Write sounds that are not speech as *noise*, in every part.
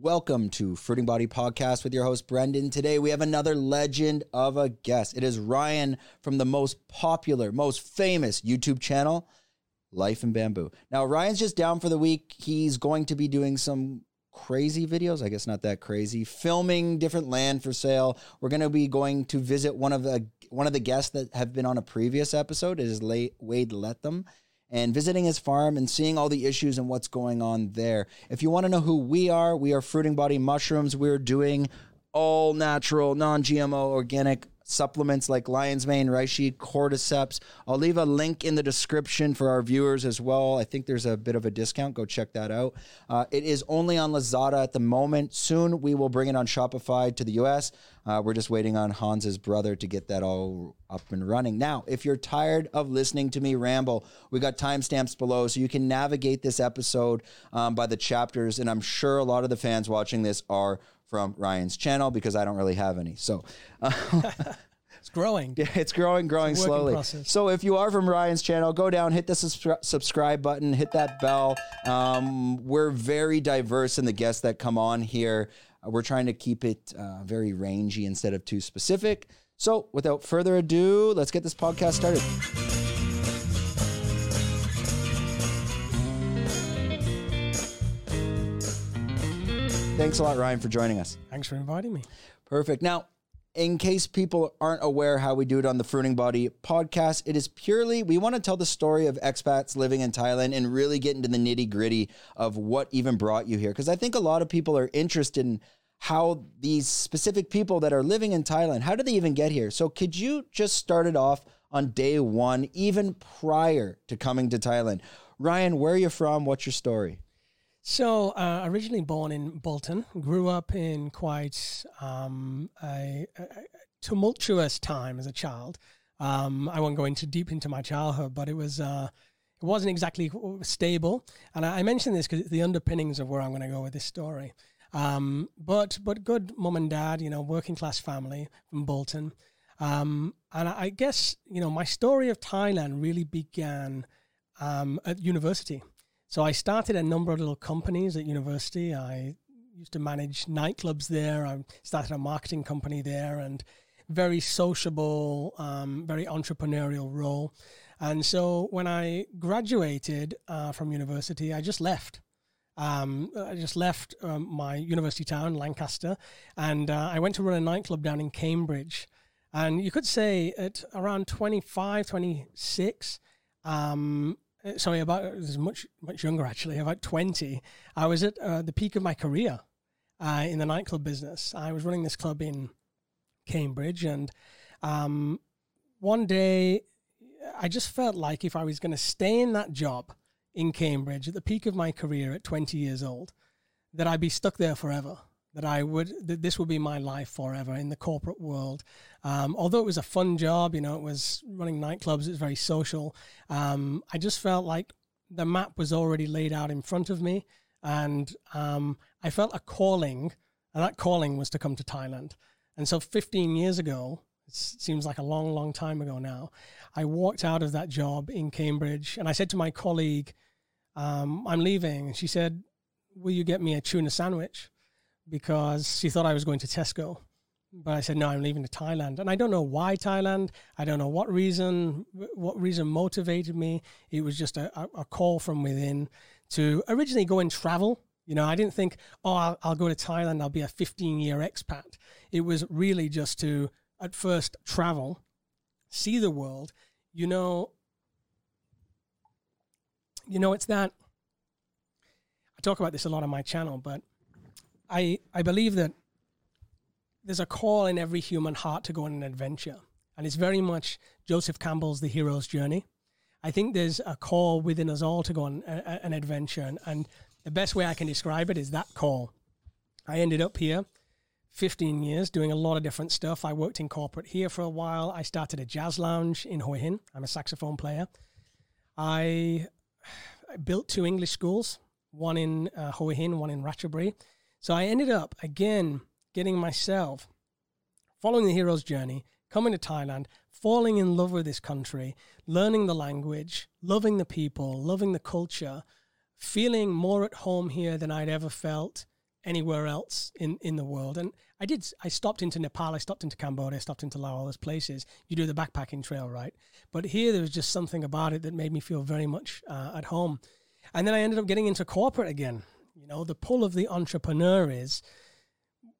Welcome to Fruiting Body Podcast with your host, Brendan. Today we have another legend of a guest. It is Ryan from the most popular, most famous YouTube channel, Life in Bamboo. Now, Ryan's just down for the week. He's going to be doing some crazy videos. I guess not that crazy. Filming different land for sale. We're going to be going to visit one of the one of the guests that have been on a previous episode. It is Wade Lethem and visiting his farm and seeing all the issues and what's going on there. If you want to know who we are, we are Fruiting Body Mushrooms. We're doing all natural, non GMO, organic supplements like lion's mane, reishi, cordyceps. I'll leave a link in the description for our viewers as well. I think there's a bit of a discount. Go check that out. Uh, it is only on Lazada at the moment. Soon we will bring it on Shopify to the US. Uh, we're just waiting on Hans's brother to get that all up and running. Now, if you're tired of listening to me ramble, we got timestamps below so you can navigate this episode um, by the chapters. And I'm sure a lot of the fans watching this are from Ryan's channel because I don't really have any. So uh, *laughs* it's growing. *laughs* Yeah, it's growing, growing it's slowly. Process. So if you are from Ryan's channel, go down, hit the subscri- subscribe button, hit that bell. Um, we're very diverse in the guests that come on here. Uh, we're trying to keep it uh, very rangy instead of too specific. So without further ado, let's get this podcast started. Thanks a lot, Ryan, for joining us. Thanks for inviting me. Perfect. Now, in case people aren't aware how we do it on the Fruiting Body podcast, it is purely we want to tell the story of expats living in Thailand and really get into the nitty gritty of what even brought you here. Because I think a lot of people are interested in how these specific people that are living in Thailand, how did they even get here? So could you just start it off on day one, even prior to coming to Thailand? Ryan, where are you from? What's your story? So, uh, originally born in Bolton, grew up in quite um, a, a, tumultuous time as a child. Um, I won't go into deep into my childhood, but it was uh, it wasn't exactly stable. And I, I mention this because the underpinnings of where I'm going to go with this story. Um, but but good mum and dad, you know, working class family from Bolton. Um, and I, I, guess you know my story of Thailand really began um, at university. So I started a number of little companies at university. I used to manage nightclubs there. I started a marketing company there and very sociable, um, very entrepreneurial role. And so when I graduated uh, from university, I just left. Um, I just left um, my university town, Lancaster, and uh, I went to run a nightclub down in Cambridge. And you could say at around 25, 26, um, sorry, about it was much much younger actually, about twenty. I was at uh, the peak of my career uh, in the nightclub business. I was running this club in Cambridge, and um, one day I just felt like if I was going to stay in that job in Cambridge at the peak of my career at twenty years old, that I'd be stuck there forever that I would that this would be my life forever in the corporate world. Um, although it was a fun job, you know, it was running nightclubs, it was very social. Um, I just felt like the map was already laid out in front of me, and um, I felt a calling, and that calling was to come to Thailand. And so, 15 years ago, it seems like a long, long time ago now, I walked out of that job in Cambridge, and I said to my colleague, um, "I'm leaving," and she said, "Will you get me a tuna sandwich?" Because she thought I was going to Tesco. But I said, no, I'm leaving to Thailand. And I don't know why Thailand. I don't know what reason, what reason motivated me. It was just a, a call from within to originally go and travel. You know, I didn't think, oh, I'll, I'll go to Thailand. I'll be a 15 year expat. It was really just to, at first, travel, see the world. You know, you know, it's that. I talk about this a lot on my channel, but I, I believe that there's a call in every human heart to go on an adventure. And it's very much Joseph Campbell's The Hero's Journey. I think there's a call within us all to go on a, a, an adventure. And, and the best way I can describe it is that call. I ended up here 15 years doing a lot of different stuff. I worked in corporate here for a while. I started a jazz lounge in Hua Hin. I'm a saxophone player. I, I built two English schools, one in uh, Hua Hin, one in Ratchaburi. So I ended up again getting myself following the hero's journey, coming to Thailand, falling in love with this country, learning the language, loving the people, loving the culture, feeling more at home here than I'd ever felt anywhere else in, in the world. And I did, I stopped into Nepal, I stopped into Cambodia, I stopped into Laos, all those places. You do the backpacking trail, right? But here there was just something about it that made me feel very much uh, at home. And then I ended up getting into corporate again. You know, the pull of the entrepreneur is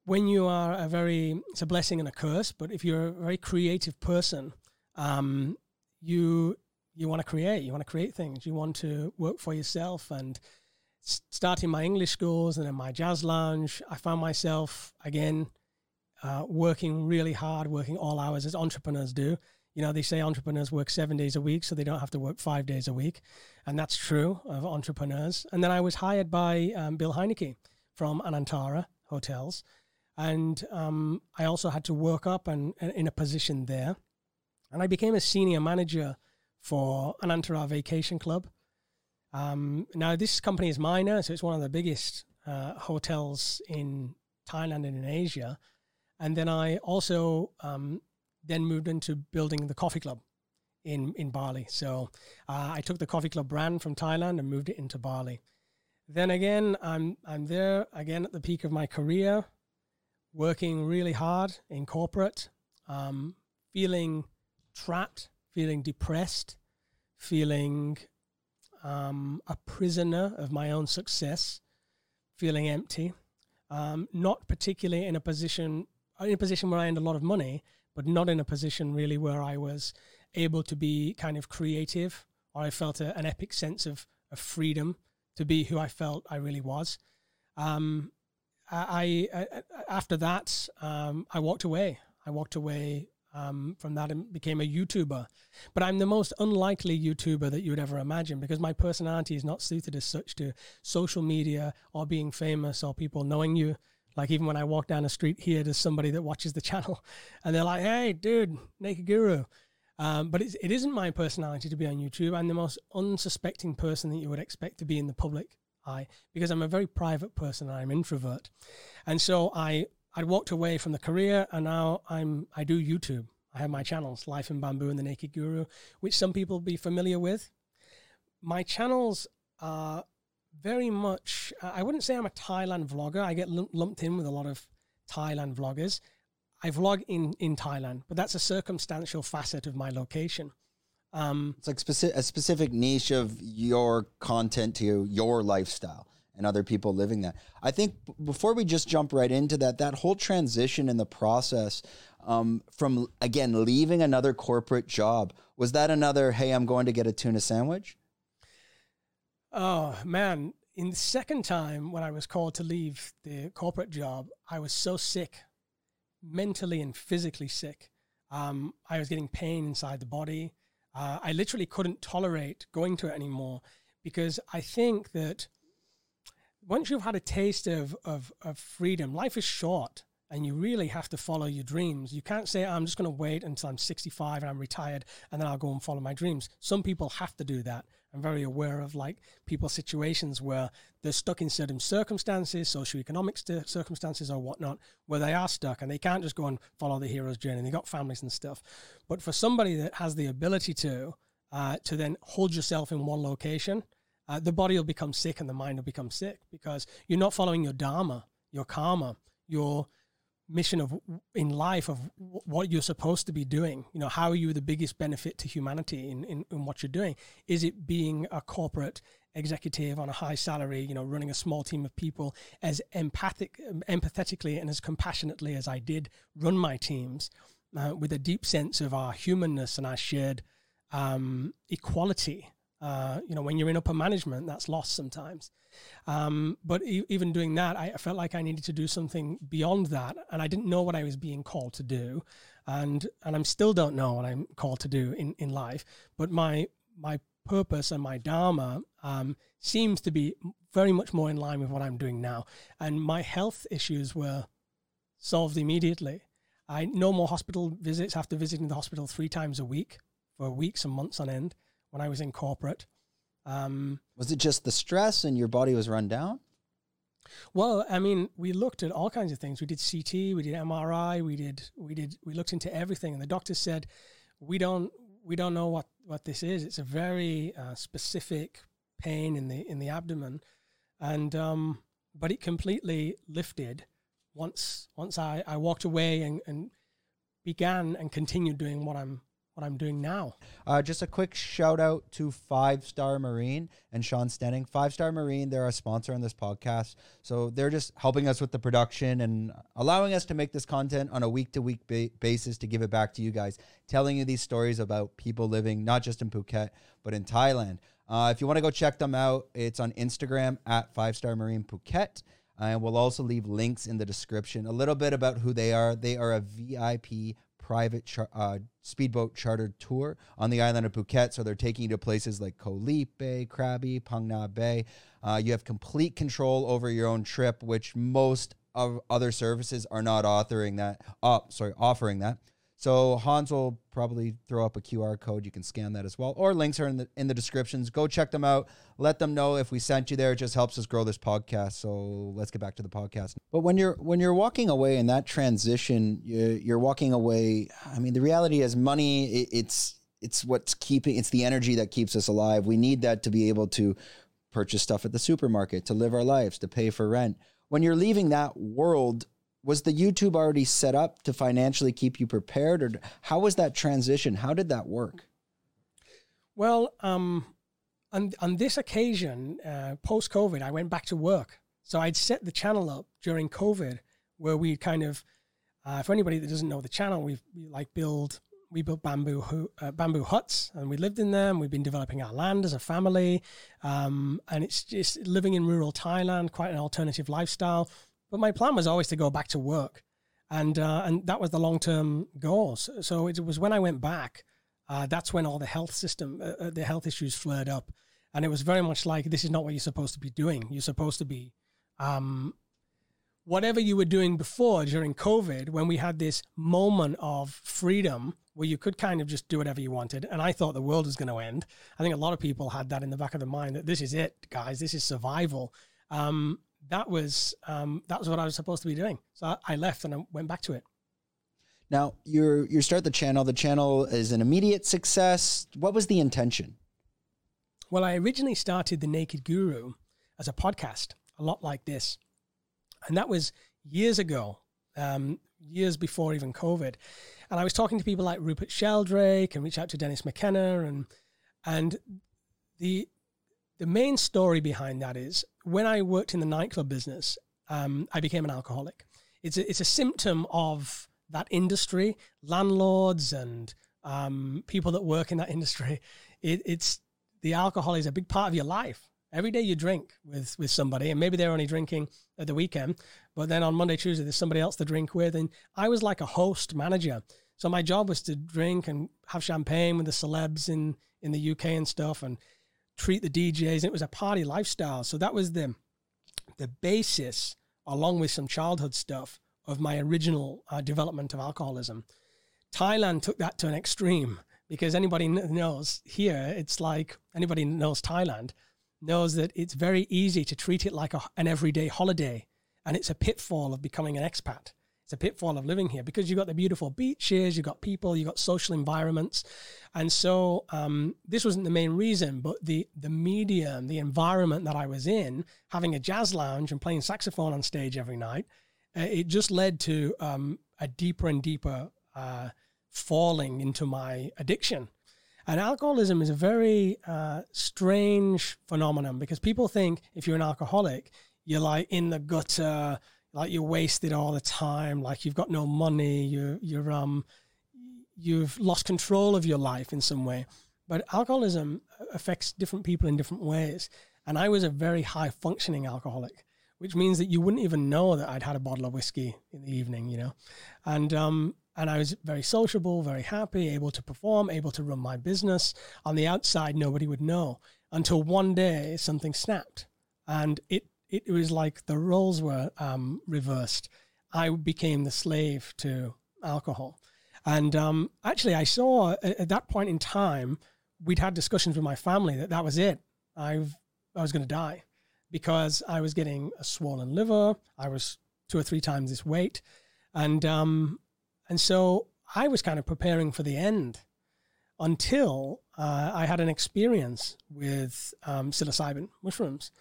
when you are a very, it's a blessing and a curse, but if you're a very creative person, um, you, you want to create, you want to create things, you want to work for yourself and, starting my English schools and then my jazz lounge, I found myself again uh, working really hard, working all hours as entrepreneurs do. You know, they say entrepreneurs work seven days a week, so they don't have to work five days a week. And that's true of entrepreneurs. And then I was hired by um, Bill Heinecke from Anantara Hotels. And um, I also had to work up and, and in a position there. And I became a senior manager for Anantara Vacation Club. Um, now, this company is minor, so it's one of the biggest uh, hotels in Thailand and in Asia. And then I also um, then moved into building the coffee club in in Bali. So uh, I took the coffee club brand from Thailand and moved it into Bali. Then again, I'm I'm there again at the peak of my career, working really hard in corporate, um, feeling trapped, feeling depressed, feeling um, a prisoner of my own success, feeling empty, um, not particularly in a position in a position where I earned a lot of money, but not in a position really where I was able to be kind of creative or I felt a, an epic sense of, of freedom to be who I felt I really was. Um, I, I, after that um, I walked away. I walked away um, from that and became a YouTuber. But I'm the most unlikely YouTuber that you would ever imagine because my personality is not suited as such to social media or being famous or people knowing you. Like even when I walk down the street here, there's somebody that watches the channel, *laughs* and they're like, "Hey, dude, Naked Guru." Um, but it's, it isn't my personality to be on YouTube. I'm the most unsuspecting person that you would expect to be in the public eye because I'm a very private person. I'm introvert, and so I I walked away from the career and now I'm I do YouTube. I have my channels, Life in Bamboo and the Naked Guru, which some people be familiar with. My channels are very much I wouldn't say I'm a Thailand vlogger. I get lumped in with a lot of Thailand vloggers. I vlog in in Thailand, but that's a circumstantial facet of my location. Um, it's like speci- a specific niche of your content to your lifestyle and other people living that. I think b- before we just jump right into that, that whole transition in the process um, from again leaving another corporate job was that another hey I'm going to get a tuna sandwich? Oh man, in the second time when I was called to leave the corporate job, I was so sick, mentally and physically sick. Um, I was getting pain inside the body. Uh, I literally couldn't tolerate going to it anymore because I think that once you've had a taste of, of, of freedom, life is short and you really have to follow your dreams. You can't say, I'm just going to wait until I'm 65 and I'm retired and then I'll go and follow my dreams. Some people have to do that. I'm very aware of like people's situations where they're stuck in certain circumstances, socioeconomic st- circumstances or whatnot, where they are stuck and they can't just go and follow the hero's journey. They got families and stuff. But for somebody that has the ability to, uh, to then hold yourself in one location, uh, the body will become sick and the mind will become sick because you're not following your dharma, your karma, your mission of in life of what you're supposed to be doing. You know, how are you the biggest benefit to humanity in, in, in what you're doing? Is it being a corporate executive on a high salary, you know, running a small team of people as empathic, empathetically and as compassionately as I did run my teams uh, with a deep sense of our humanness and our shared um, equality uh, you know, when you're in upper management, that's lost sometimes. Um, but e- even doing that, I felt like I needed to do something beyond that, and I didn't know what I was being called to do, and and I'm still don't know what I'm called to do in, in life. But my my purpose and my dharma um, seems to be very much more in line with what I'm doing now, and my health issues were solved immediately. I no more hospital visits after visiting the hospital three times a week for weeks and months on end when I was in corporate. Um, was it just the stress and your body was run down? Well, I mean, we looked at all kinds of things. We did CT, we did MRI, we did we did we looked into everything, and the doctor said, "We don't we don't know what what this is. It's a very uh, specific pain in the in the abdomen, and um, but it completely lifted once once I, I walked away and, and began and continued doing what I'm what I'm doing now. Uh, just a quick shout out to Five Star Marine and Sean Stenning. Five Star Marine, they're a sponsor on this podcast. So they're just helping us with the production and allowing us to make this content on a week to week basis to give it back to you guys, telling you these stories about people living not just in Phuket, but in Thailand. Uh, if you want to go check them out, it's on Instagram at Five Star Marine Phuket. And we'll also leave links in the description. A little bit about who they are. They are a VIP private char- uh, speedboat chartered tour on the island of Phuket. So they're taking you to places like Koh Lipe Bay, Krabi, Phang Bay. Uh, you have complete control over your own trip, which most of other services are not authoring that. Uh, sorry, offering that. So Hans will probably throw up a QR code. You can scan that as well, or links are in the in the descriptions. Go check them out. Let them know if we sent you there. It just helps us grow this podcast. So let's get back to the podcast. But when you're when you're walking away in that transition, you're walking away. I mean, the reality is money. It's it's what's keeping. It's the energy that keeps us alive. We need that to be able to purchase stuff at the supermarket, to live our lives, to pay for rent. When you're leaving that world was the YouTube already set up to financially keep you prepared, or how was that transition? How did that work? Well, um, on on this occasion, uh, post COVID, I went back to work. So I'd set the channel up during COVID, where we kind of, uh, for anybody that doesn't know the channel, we like build we built bamboo uh, bamboo huts and we lived in them. We've been developing our land as a family, um, and it's just living in rural Thailand, quite an alternative lifestyle. But my plan was always to go back to work, and uh, and that was the long term goal. So, so, it was when I went back, uh, that's when all the health system, uh, uh, the health issues flared up, and it was very much like this is not what you're supposed to be doing. You're supposed to be. Um, whatever you were doing before during COVID, when we had this moment of freedom where you could kind of just do whatever you wanted, and I thought the world was going to end. I think a lot of people had that in the back of their mind that this is it, guys, this is survival. Um, that was um, that was what I was supposed to be doing. So I, I left and I went back to it. Now you you start the channel. The channel is an immediate success. What was the intention? Well, I originally started the Naked Guru as a podcast, a lot like this, and that was years ago, um, years before even COVID. And I was talking to people like Rupert Sheldrake and reach out to Dennis McKenna and and the the main story behind that is when I worked in the nightclub business, um, I became an alcoholic. It's a, it's a symptom of that industry, landlords and um, people that work in that *laughs* industry. It, it's the alcohol is a big part of your life. Every day you drink with with somebody, and maybe they're only drinking at the weekend, but then on Monday, Tuesday, there's somebody else to drink with. And I was like a host manager. So my job was to drink and have champagne with the celebs in, in the UK and stuff and treat the DJs. And it was a party lifestyle. So that was the, the basis, along with some childhood stuff, of my original uh, development of alcoholism. Thailand took that to an extreme because anybody knows here, it's like anybody knows Thailand knows that it's very easy to treat it like a, an everyday holiday. And it's a pitfall of becoming an expat. It's a pitfall of living here because you've got the beautiful beaches, you've got people, you've got social environments. And so um, this wasn't the main reason, but the, the medium, the environment that I was in, having a jazz lounge and playing saxophone on stage every night, uh, it just led to um, a deeper and deeper uh, falling into my addiction. And alcoholism is a very uh, strange phenomenon because people think if you're an alcoholic, you're like in the gutter, like you're wasted all the time, like you've got no money, you're you're um you've lost control of your life in some way. But alcoholism affects different people in different ways. And I was a very high functioning alcoholic, which means that you wouldn't even know that I'd had a bottle of whiskey in the evening, you know. And um and I was very sociable, very happy, able to perform, able to run my business. On the outside, nobody would know until one day something snapped, and it it was like the roles were um, reversed. I became the slave to alcohol. And um, actually, I saw at that point in time, we'd had discussions with my family that that was it. I've, I was going to die because I was getting a swollen liver. I was two or three times this weight. And, um, and so I was kind of preparing for the end until uh, I had an experience with um, psilocybin mushrooms,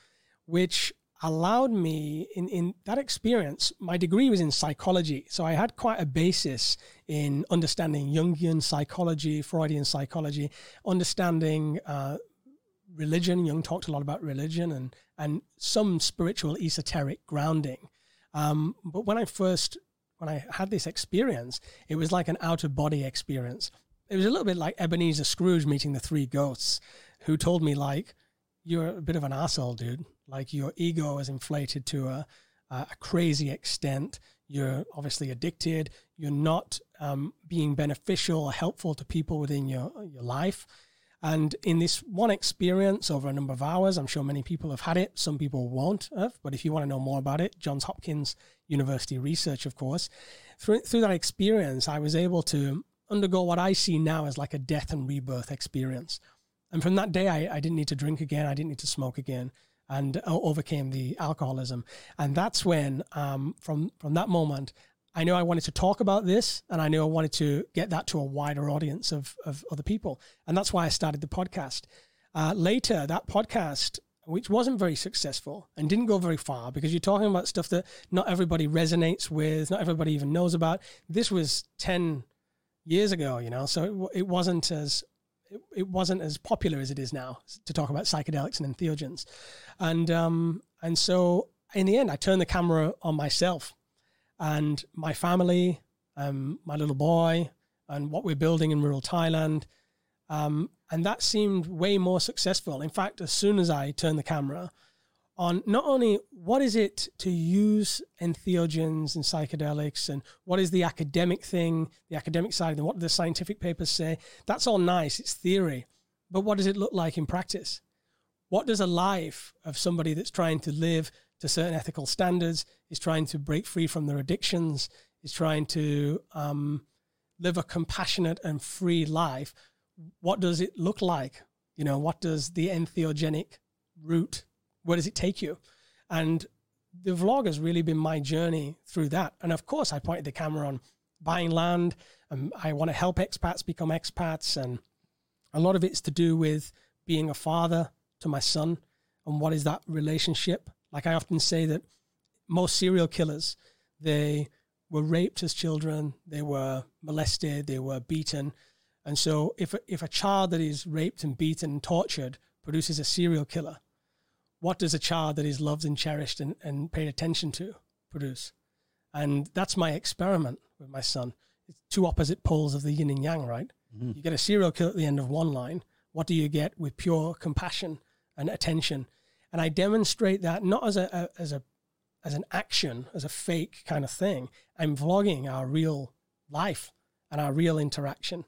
which allowed me in, in that experience. My degree was in psychology, so I had quite a basis in understanding Jungian psychology, Freudian psychology, understanding uh, religion. Jung talked a lot about religion and and some spiritual esoteric grounding. Um, but when I first when I had this experience, it was like an out of body experience. It was a little bit like Ebenezer Scrooge meeting the three ghosts, who told me like, "You're a bit of an asshole, dude. Like your ego is inflated to a a crazy extent. You're obviously addicted. You're not um, being beneficial or helpful to people within your your life." And in this one experience over a number of hours, I'm sure many people have had it. Some people won't have. But if you want to know more about it, Johns Hopkins University research, of course, through, through that experience, I was able to undergo what I see now as like a death and rebirth experience. And from that day, I, I didn't need to drink again. I didn't need to smoke again and overcame the alcoholism. And that's when, um, from, from that moment, I knew I wanted to talk about this and I knew I wanted to get that to a wider audience of, of other people. And that's why I started the podcast. Uh, later, that podcast, which wasn't very successful and didn't go very far because you're talking about stuff that not everybody resonates with, not everybody even knows about. This was 10 years ago, you know, so it, it wasn't as it, it wasn't as popular as it is now to talk about psychedelics and entheogens. And um, and so in the end, I turned the camera on myself and my family, um, my little boy, and what we're building in rural Thailand. Um, and that seemed way more successful. In fact, as soon as I turned the camera on not only what is it to use entheogens and psychedelics and what is the academic thing, the academic side, and what do the scientific papers say, that's all nice, it's theory. But what does it look like in practice? What does a life of somebody that's trying to live to certain ethical standards, is trying to break free from their addictions, is trying to um, live a compassionate and free life. What does it look like? You know, what does the entheogenic route, where does it take you? And the vlog has really been my journey through that. And of course, I pointed the camera on buying land. and I want to help expats become expats. And a lot of it's to do with being a father to my son and what is that relationship like I often say that most serial killers, they were raped as children, they were molested, they were beaten. And so if if a child that is raped and beaten and tortured produces a serial killer, what does a child that is loved and cherished and, and paid attention to produce? And that's my experiment with my son. It's two opposite poles of the yin and yang, right? Mm-hmm. You get a serial killer at the end of one line. What do you get with pure compassion and attention? and I demonstrate that not as a, a as a as an action, as a fake kind of thing. I'm vlogging our real life and our real interaction.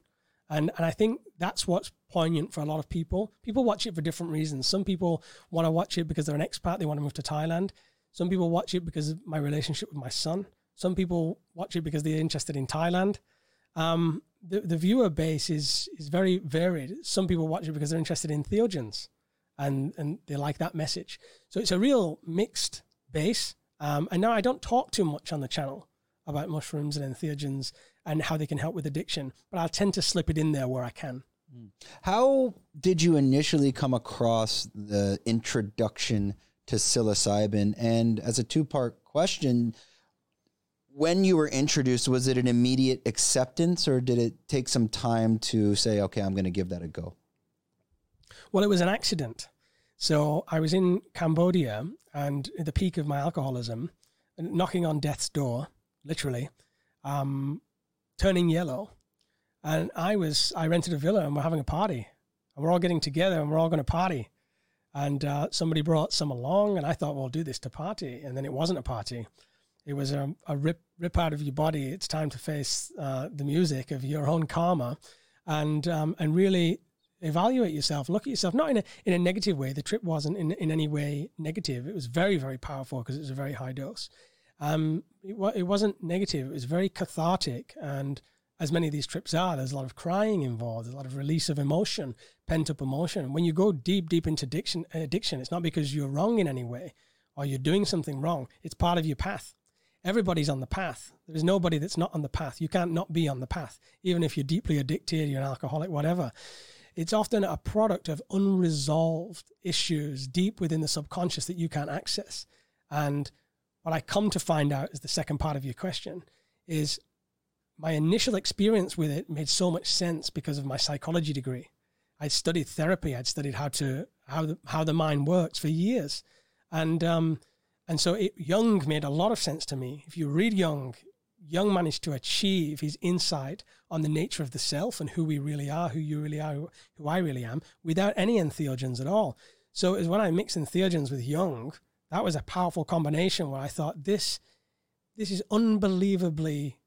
And, and I think that's what's poignant for a lot of people. People watch it for different reasons. Some people want to watch it because they're an expat, they want to move to Thailand. Some people watch it because of my relationship with my son. Some people watch it because they're interested in Thailand. Um, the, the viewer base is, is very varied. Some people watch it because they're interested in entheogens and and they like that message. So it's a real mixed base. Um, and now I don't talk too much on the channel about mushrooms and entheogens and how they can help with addiction, but I tend to slip it in there where I can. How did you initially come across the introduction to psilocybin? And as a two part question, when you were introduced, was it an immediate acceptance or did it take some time to say, okay, I'm going to give that a go? Well, it was an accident. So I was in Cambodia and at the peak of my alcoholism, knocking on death's door, literally, um, turning yellow. And I was, I rented a villa and we're having a party. And we're all getting together and we're all going to party. And uh, somebody brought some along and I thought, well, will do this to party. And then it wasn't a party. It was a, a rip, rip out of your body. It's time to face uh, the music of your own karma and, um, and really evaluate yourself, look at yourself, not in a in a negative way. The trip wasn't in in any way negative. It was very very powerful because it was a very high dose. Um, it, it wasn't negative. It was very cathartic, and as many of these trips are, there's a lot of crying involved, there's a lot of release of emotion, pent up emotion. When you go deep deep into addiction, addiction, it's not because you're wrong in any way or you're doing something wrong. It's part of your path. Everybody's on the path. There is nobody that's not on the path. You can't not be on the path, even if you're deeply addicted, you're an alcoholic, whatever it's often a product of unresolved issues deep within the subconscious that you can't access. And what I come to find out is the second part of your question is my initial experience with it made so much sense because of my psychology degree. I'd studied therapy. I'd studied how to how the, how the mind works for years, and um, and so it, Jung made a lot of sense to me. If you read Jung, Jung managed to achieve his insight on the nature of the self and who we really are, who you really are, who, who I really am, without any entheogens at all. So it was when I mixed entheogens with Jung, that was a powerful combination where I thought this this is unbelievably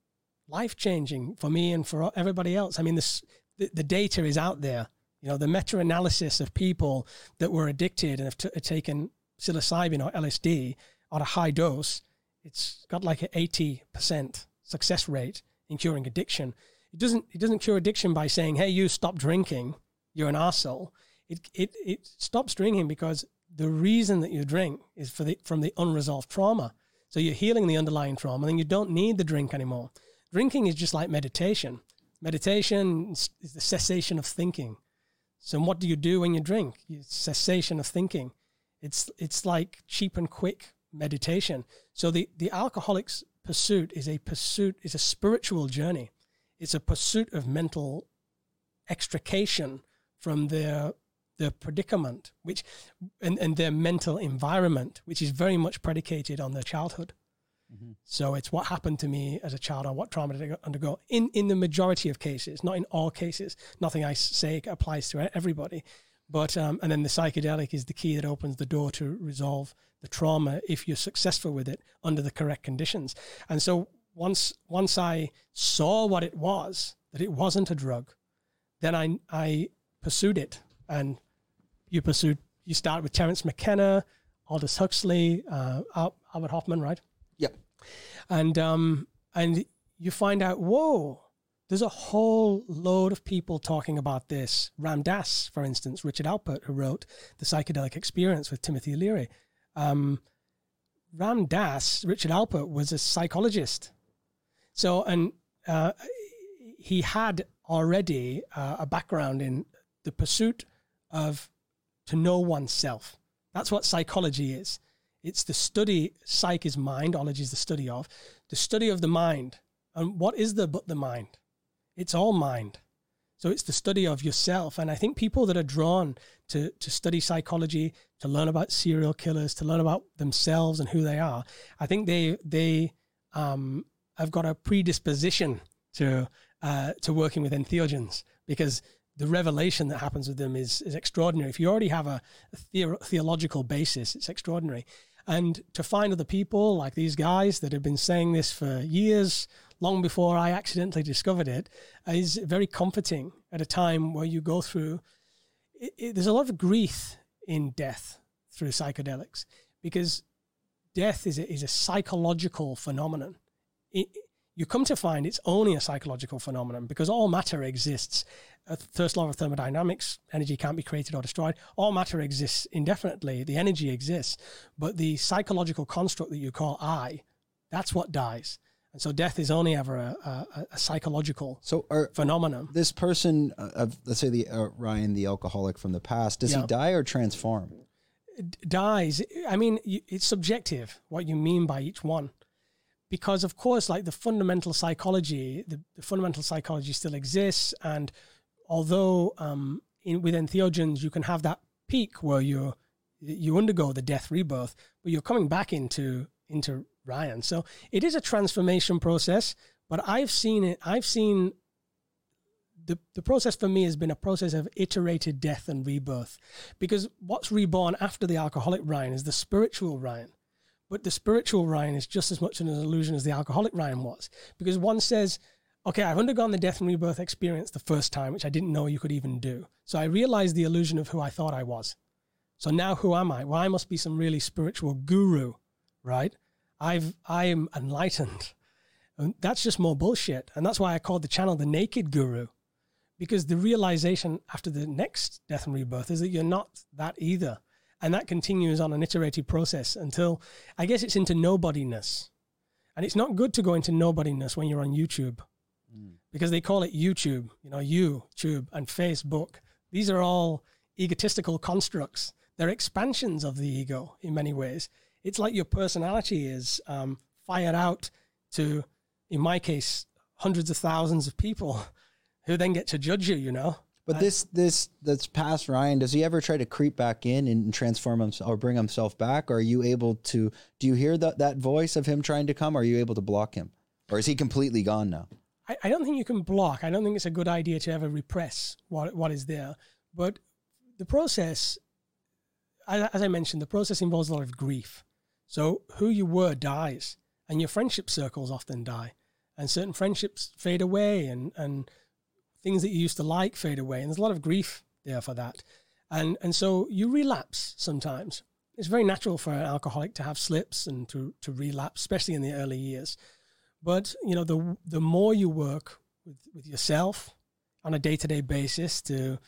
life changing for me and for everybody else. I mean, this, the, the data is out there. You know, the meta analysis of people that were addicted and have t- taken psilocybin or LSD on a high dose, it's got like an 80% success rate in curing addiction. It doesn't, it doesn't cure addiction by saying, hey, you stop drinking, you're an arsehole. It, it, it stops drinking because the reason that you drink is for the, from the unresolved trauma. So you're healing the underlying trauma, and you don't need the drink anymore. Drinking is just like meditation. Meditation is the cessation of thinking. So what do you do when you drink? It's cessation of thinking. It's it's like cheap and quick meditation. So the the alcoholic's pursuit is a pursuit is a spiritual journey. It's a pursuit of mental extrication from their their predicament, which and, and their mental environment, which is very much predicated on their childhood. Mm-hmm. So it's what happened to me as a child or what trauma did I undergo. In in the majority of cases, not in all cases. Nothing I say applies to everybody. But um, and then the psychedelic is the key that opens the door to resolve the trauma if you're successful with it under the correct conditions. And so once once I saw what it was, that it wasn't a drug, then I I pursued it. And you pursued you start with Terence McKenna, Aldous Huxley, uh, Albert Hofmann, right? And um, and you find out, whoa, there's a whole load of people talking about this. Ram Dass, for instance, Richard Alpert, who wrote The Psychedelic Experience with Timothy Leary. Um, Ram Dass, Richard Alpert, was a psychologist. So, and uh, he had already uh, a background in the pursuit of to know oneself. That's what psychology is. It's the study, psych is mind, ology is the study of, the study of the mind. And what is the but the mind? It's all mind. So it's the study of yourself. And I think people that are drawn to, to study psychology, to learn about serial killers, to learn about themselves and who they are, I think they they um, have got a predisposition to uh, to working with entheogens because the revelation that happens with them is, is extraordinary. If you already have a, a the- theological basis, it's extraordinary. And to find other people like these guys that have been saying this for years, long before I accidentally discovered it, is very comforting at a time where you go through. It, it, there's a lot of grief in death through psychedelics because death is a, is a psychological phenomenon. It, you come to find it's only a psychological phenomenon because all matter exists. First law of thermodynamics energy can't be created or destroyed. All matter exists indefinitely. The energy exists but the psychological construct that you call i that's what dies. And so death is only ever a, a, a psychological so are, phenomenon. this person uh, of let's say the uh, ryan the alcoholic from the past does yeah. he die or transform? It dies. I mean it's subjective what you mean by each one because of course like the fundamental psychology the, the fundamental psychology still exists and although um, in, with entheogens you can have that peak where you you undergo the death rebirth, but you're coming back into into Ryan. So it is a transformation process. But I've seen it. I've seen the the process for me has been a process of iterated death and rebirth, because what's reborn after the alcoholic Ryan is the spiritual Ryan. But the spiritual Ryan is just as much an illusion as the alcoholic Ryan was, because one says okay, I've undergone the death and rebirth experience the first time, which I didn't know you could even do. So I realized the illusion of who I thought I was. So now who am I? Well, I must be some really spiritual guru, right? I've I am enlightened. And that's just more bullshit. And that's why I called the channel the naked guru. Because the realization after the next death and rebirth is that you're not that either. And that continues on an iterative process until I guess it's into nobodiness. And it's not good to go into nobodiness when you're on YouTube mm. because they call it YouTube, you know, YouTube and Facebook. These are all egotistical constructs. They're expansions of the ego in many ways. it's like your personality is um, fired out to, in my case, hundreds of thousands of people *laughs* who then get to judge you. You know. But this this that's past Ryan. Does he ever try to creep back in and transform himself or bring himself back? Or are you able to? Do you hear that that voice of him trying to come? Are you able to block him, or is he completely gone now? I, I don't think you can block. I don't think it's a good idea to ever repress what what is there. But the process, as I mentioned, the process involves a lot of grief. So who you were dies, and your friendship circles often die, and certain friendships fade away, and and things that you used to like fade away, and there's a lot of grief there for that. And and so you relapse sometimes. It's very natural for an alcoholic to have slips and to to relapse, especially in the early years. But you know, the the more you work with, with yourself on a day to day basis to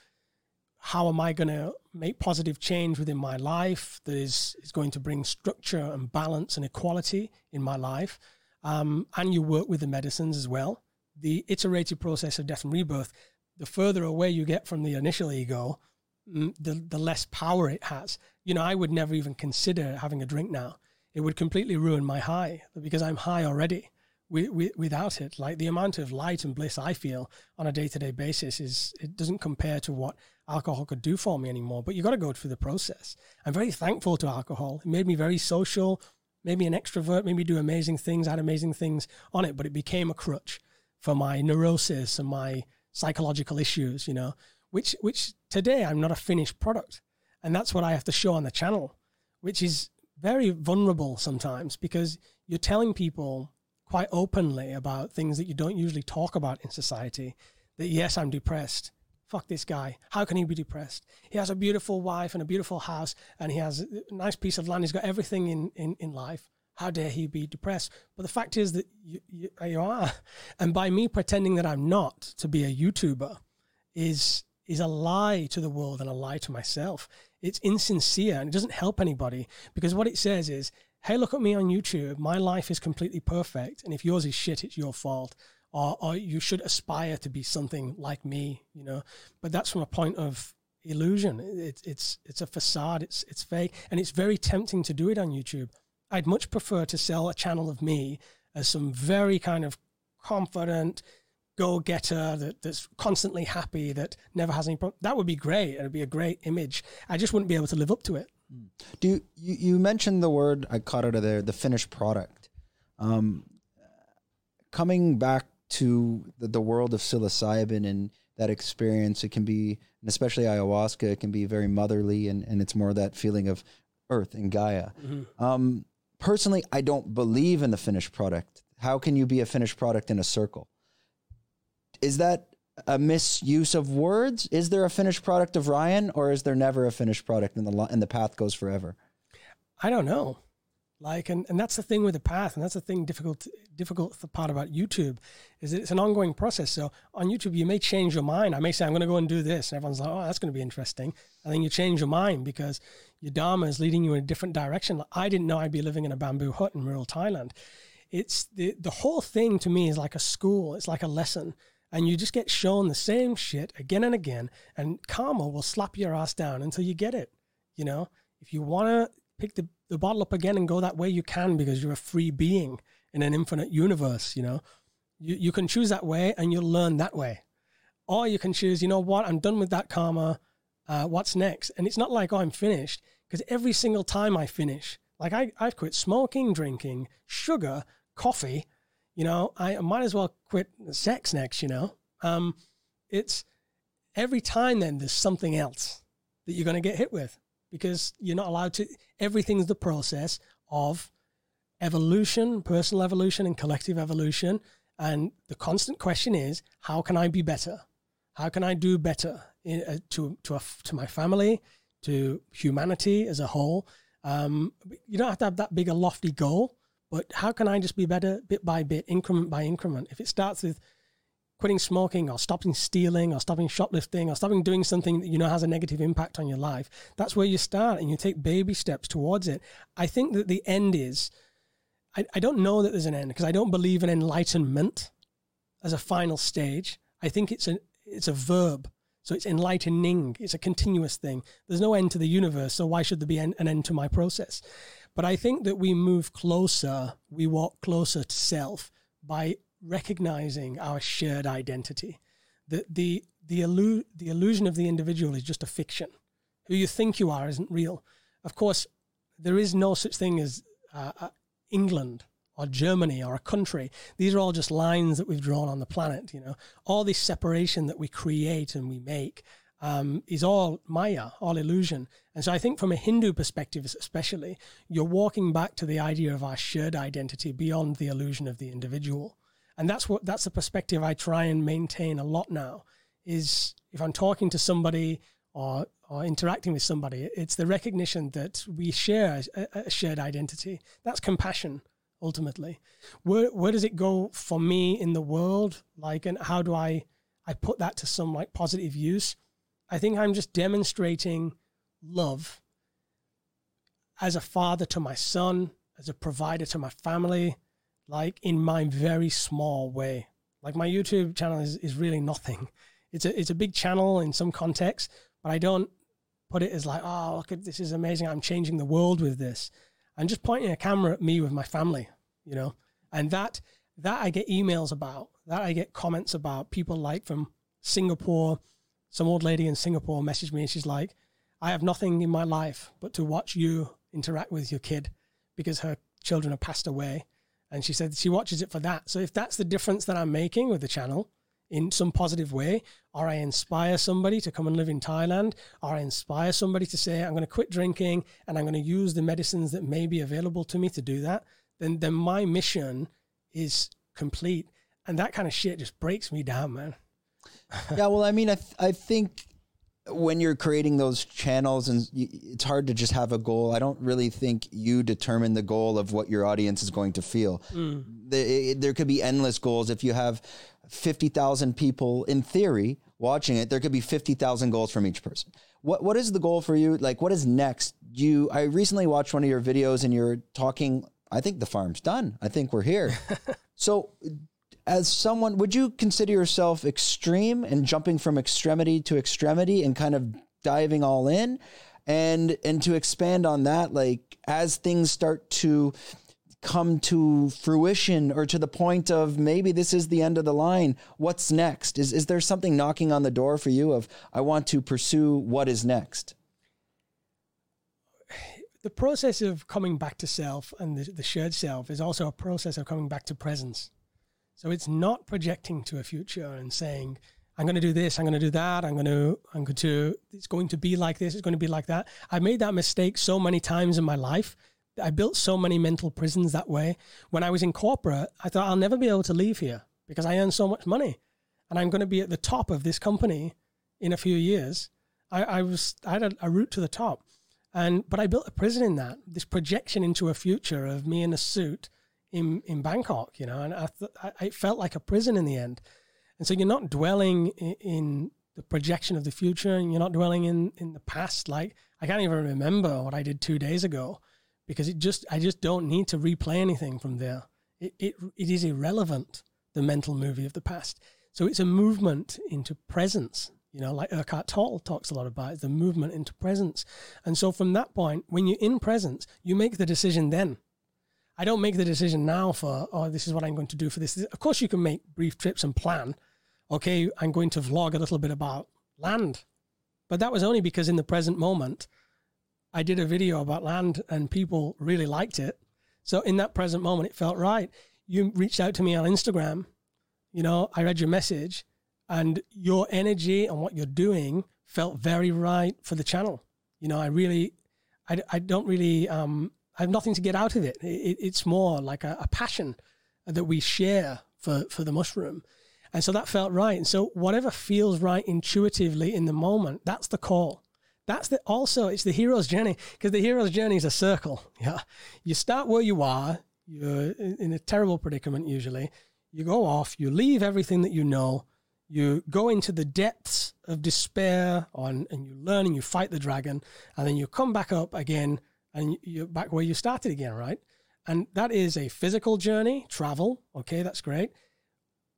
how am I going to make positive change within my life that is, is going to bring structure and balance and equality in my life? Um, and you work with the medicines as well the iterative process of death and rebirth, the further away you get from the initial ego, mm, the, the less power it has. You know, I would never even consider having a drink now. It would completely ruin my high because I'm high already without it. Like the amount of light and bliss I feel on a day to day basis is, it doesn't compare to what alcohol could do for me anymore. But you've got to go through the process. I'm very thankful to alcohol. It made me very social, made me an extrovert, made me do amazing things, had amazing things on it, but it became a crutch for my neurosis and my psychological issues, you know, which which today I'm not a finished product. And that's what I have to show on the channel, which is very vulnerable sometimes because you're telling people quite openly about things that you don't usually talk about in society. That yes, I'm depressed. Fuck this guy. How can he be depressed? He has a beautiful wife and a beautiful house and he has a nice piece of land. He's got everything in, in, in life. How dare he be depressed? But the fact is that you, you, you are. And by me pretending that I'm not to be a YouTuber is is a lie to the world and a lie to myself. It's insincere and it doesn't help anybody because what it says is, hey, look at me on YouTube. My life is completely perfect. And if yours is shit, it's your fault. Or, or you should aspire to be something like me, you know. But that's from a point of illusion. It, it's it's a facade. It's it's fake, and it's very tempting to do it on YouTube. I'd much prefer to sell a channel of me as some very kind of confident go-getter that, that's constantly happy that never has any problem. That would be great. It'd be a great image. I just wouldn't be able to live up to it. Do you, you mentioned the word I caught out of there, the finished product. Um, coming back to the, the world of psilocybin and that experience, it can be, and especially ayahuasca, it can be very motherly and, and it's more that feeling of earth and Gaia. Mm-hmm. Um, personally, I don't believe in the finished product. How can you be a finished product in a circle? Is that a misuse of words? Is there a finished product of Ryan, or is there never a finished product and the and the path goes forever? I don't know. Like, and, and that's the thing with the path, and that's the thing difficult difficult part about YouTube is it's an ongoing process. So on YouTube, you may change your mind. I may say I'm going to go and do this, and everyone's like, "Oh, that's going to be interesting," and then you change your mind because your dharma is leading you in a different direction. Like, I didn't know I'd be living in a bamboo hut in rural Thailand. It's the the whole thing to me is like a school. It's like a lesson, and you just get shown the same shit again and again, and karma will slap your ass down until you get it. You know, if you want to pick the, the bottle up again and go that way, you can because you're a free being in an infinite universe. You know, you you can choose that way, and you'll learn that way, or you can choose. You know what? I'm done with that karma uh, what's next? And it's not like, oh, I'm finished, because every single time I finish, like I, I've quit smoking, drinking, sugar, coffee, you know, I might as well quit sex next, you know. Um, it's every time then there's something else that you're going to get hit with because you're not allowed to, everything's the process of evolution, personal evolution, and collective evolution. And the constant question is, how can I be better? How can I do better? Uh, to to a, to my family, to humanity as a whole. Um, you don't have to have that big a lofty goal, but how can I just be better bit by bit, increment by increment? If it starts with quitting smoking or stopping stealing or stopping shoplifting or stopping doing something that you know has a negative impact on your life, that's where you start and you take baby steps towards it. I think that the end is, I, I don't know that there's an end because I don't believe in enlightenment as a final stage. I think it's a, it's a verb so it's enlightening. It's a continuous thing. There's no end to the universe. So why should there be an, an end to my process? But I think that we move closer, we walk closer to self by recognizing our shared identity. The, the, the, illu- the illusion of the individual is just a fiction. Who you think you are isn't real. Of course, there is no such thing as uh, uh, England or Germany or a country. These are all just lines that we've drawn on the planet. You know, all this separation that we create and we make um, is all Maya, all illusion. And so I think from a Hindu perspective, especially, you're walking back to the idea of our shared identity beyond the illusion of the individual. And that's what that's the perspective I try and maintain a lot now. Is if I'm talking to somebody or or interacting with somebody, it's the recognition that we share a, a shared identity. That's compassion ultimately. Where where does it go for me in the world? Like, and how do I I put that to some like positive use? I think I'm just demonstrating love as a father to my son, as a provider to my family, like in my very small way. Like my YouTube channel is, is really nothing. It's a it's a big channel in some context, but I don't put it as like, oh look at this is amazing. I'm changing the world with this. I'm just pointing a camera at me with my family, you know. And that that I get emails about, that I get comments about people like from Singapore, some old lady in Singapore messaged me and she's like, I have nothing in my life but to watch you interact with your kid because her children have passed away. And she said she watches it for that. So if that's the difference that I'm making with the channel in some positive way, or I inspire somebody to come and live in Thailand, or I inspire somebody to say, I'm going to quit drinking and I'm going to use the medicines that may be available to me to do that, then, then my mission is complete. And that kind of shit just breaks me down, man yeah, well, I mean, I th- I think when you're creating those channels and it's hard to just have a goal. I don't really think you determine the goal of what your audience is going to feel. Mm. The, it, there could be endless goals. If you have 50,000 people in theory watching it, there could be 50,000 goals from each person. What what is the goal for you? Like what is next? You I recently watched one of your videos and you're talking I think the farm's done. I think we're here. *laughs* so as someone, would you consider yourself extreme and jumping from extremity to extremity and kind of diving all in? And and to expand on that, like as things start to come to fruition or to the point of maybe this is the end of the line, what's next? Is is there something knocking on the door for you of I want to pursue what is next? The process of coming back to self and the, the shared self is also a process of coming back to presence. So it's not projecting to a future and saying, I'm going to do this, I'm going to do that, I'm going to, I'm going to, it's going to be like this, it's going to be like that. I made that mistake so many times in my life. I built so many mental prisons that way. When I was in corporate, I thought I'll never be able to leave here because I earn so much money and I'm going to be at the top of this company in a few years. I, I was, I had a, a route to the top. And, but I built a prison in that, this projection into a future of me in a suit in in Bangkok, you know, and I, th- I it felt like a prison in the end. And so you're not dwelling in, in, the projection of the future, and you're not dwelling in in the past. Like I can't even remember what I did two days ago because it just I just don't need to replay anything from there. It it it is irrelevant. The mental movie of the past. So it's a movement into presence. You know, like Eckhart Tolle talks a lot about the movement into presence. And so from that point, when you're in presence, you make the decision then I don't make the decision now for, oh, this is what I'm going to do for this. Of course, you can make brief trips and plan. Okay, I'm going to vlog a little bit about land. But that was only because in the present moment, I did a video about land and people really liked it. So in that present moment, it felt right. You reached out to me on Instagram. You know, I read your message and your energy and what you're doing felt very right for the channel. You know, I really, I, I don't really um, I have nothing to get out of it. it it's more like a, a, passion that we share for, for the mushroom. And so that felt right. And so whatever feels right intuitively in the moment, that's the call. That's the also it's the hero's journey because the hero's journey is a circle. Yeah, you start where you are. You're in a terrible predicament usually. You go off. You leave everything that you know. You go into the depths of despair, on, and you learn and you fight the dragon, and then you come back up again and you're back where you started again, right? And that is a physical journey, travel. Okay, that's great.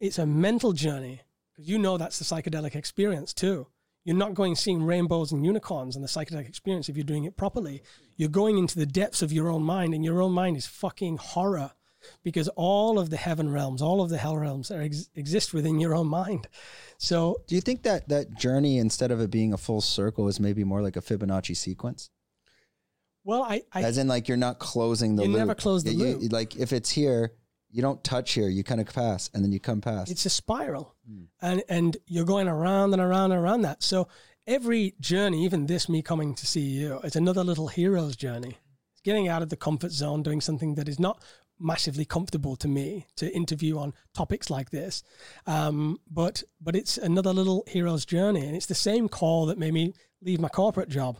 It's a mental journey because you know that's the psychedelic experience too. You're not going seeing rainbows and unicorns and the psychedelic experience if you're doing it properly. You're going into the depths of your own mind, and your own mind is fucking horror because all of the heaven realms, all of the hell realms ex- exist within your own mind. So, Do you think that that journey, instead of it being a full circle, is maybe more like a Fibonacci sequence? Well, I, I As in, like you're not closing the You loop. never close the You- you- loop. like if it's here, you don't touch here. You kind of pass, and then you come past. it's a spiral Hmm. and and you're going around and around and around that so every journey even this me coming to see you it's another little hero's journey it's getting out of the comfort zone doing something that is not massively comfortable to me to interview on topics like this um, but but it's another little hero's journey and it's the same call that made me leave my corporate job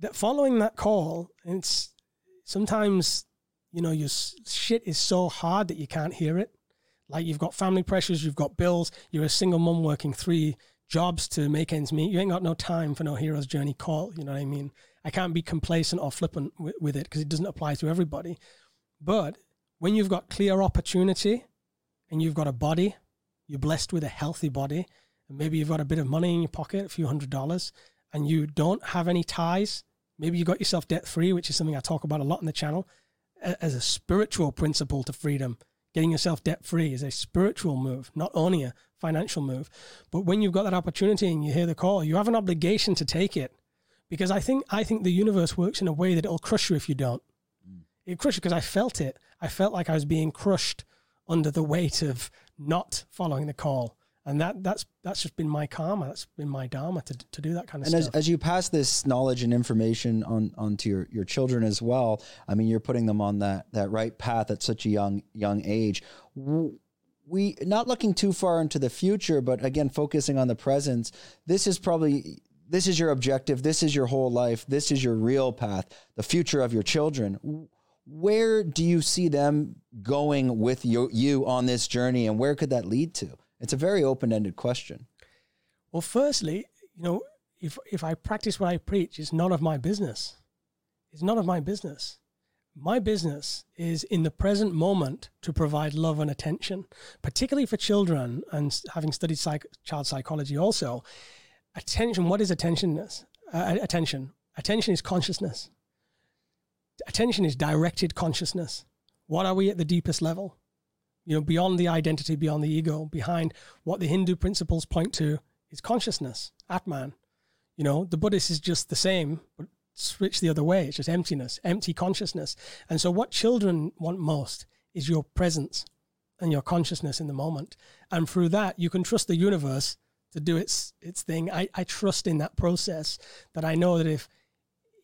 that following that call it's sometimes you know your shit is so hard that you can't hear it like you've got family pressures, you've got bills, you're a single mum working three jobs to make ends meet. You ain't got no time for no hero's journey call. You know what I mean? I can't be complacent or flippant with, with it because it doesn't apply to everybody. But when you've got clear opportunity and you've got a body, you're blessed with a healthy body, and maybe you've got a bit of money in your pocket, a few hundred dollars, and you don't have any ties. Maybe you got yourself debt free, which is something I talk about a lot on the channel, as a spiritual principle to freedom getting yourself debt free is a spiritual move, not only a financial move. But when you've got that opportunity and you hear the call, you have an obligation to take it. Because I think I think the universe works in a way that it'll crush you if you don't. Mm. It crush you because I felt it. I felt like I was being crushed under the weight of not following the call. And that that's that's just been my karma. That's been my dharma to, to do that kind of stuff. and as, as you pass this knowledge and information on onto your, your children as well, I mean, you're putting them on that that right path at such a young young age. We not looking too far into the future, but again, focusing on the presence. This is probably this is your objective. This is your whole life. This is your real path. The future of your children. Where do you see them going with you, you on this journey, and where could that lead to? It's a very open ended question. Well, firstly, you know, if if I practice what I preach, it's none of my business. It's none of my business. My business is in the present moment to provide love and attention, particularly for children. And having studied psych- child psychology, also, attention. What is attentionness? Uh, attention. Attention is consciousness. Attention is directed consciousness. What are we at the deepest level? You know, beyond the identity, beyond the ego, behind what the Hindu principles point to is consciousness, Atman. You know, the Buddhist is just the same, but switch the other way. It's just emptiness, empty consciousness. And so, what children want most is your presence and your consciousness in the moment. And through that, you can trust the universe to do its its thing. I, I trust in that process that I know that if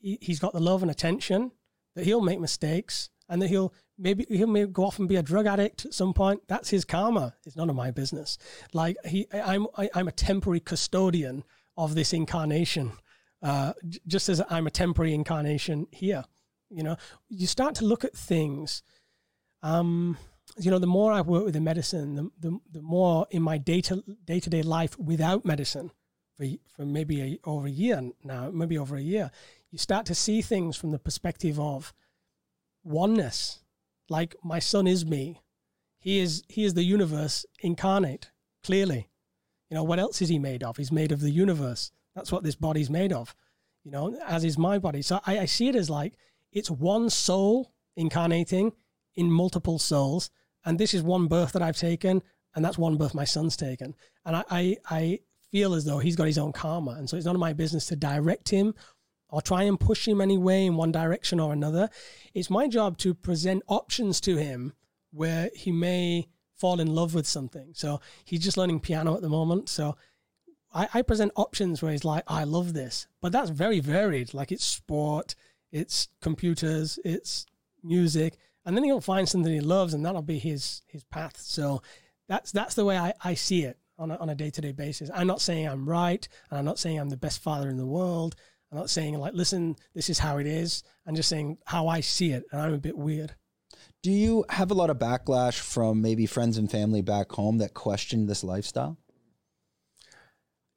he, he's got the love and attention, that he'll make mistakes and that he'll maybe he'll maybe go off and be a drug addict at some point. That's his karma. It's none of my business. Like he, I- I'm, I, I'm a temporary custodian of this incarnation, uh, just as I'm a temporary incarnation here. You know, you start to look at things. Um, you know, the more I work with the medicine, the, the, the more in my day to day to day life without medicine, for for maybe a, over a year now, maybe over a year, you start to see things from the perspective of oneness. Like my son is me. He is he is the universe incarnate, clearly. You know, what else is he made of? He's made of the universe. That's what this body's made of. You know, as is my body. So I, I see it as like it's one soul incarnating in multiple souls. And this is one birth that I've taken, and that's one birth my son's taken. And I, I, I feel as though he's got his own karma. And so it's none of my business to direct him or try and push him anyway in one direction or another. It's my job to present options to him where he may fall in love with something. So he's just learning piano at the moment. So I, I present options where he's like, I love this. But that's very varied. Like it's sport, it's computers, it's music. And then he'll find something he loves and that'll be his his path. So that's that's the way I, I see it on a, on a day-to-day basis. I'm not saying I'm right, and I'm not saying I'm the best father in the world. I'm not saying like, listen, this is how it is. I'm just saying how I see it, and I'm a bit weird. Do you have a lot of backlash from maybe friends and family back home that question this lifestyle?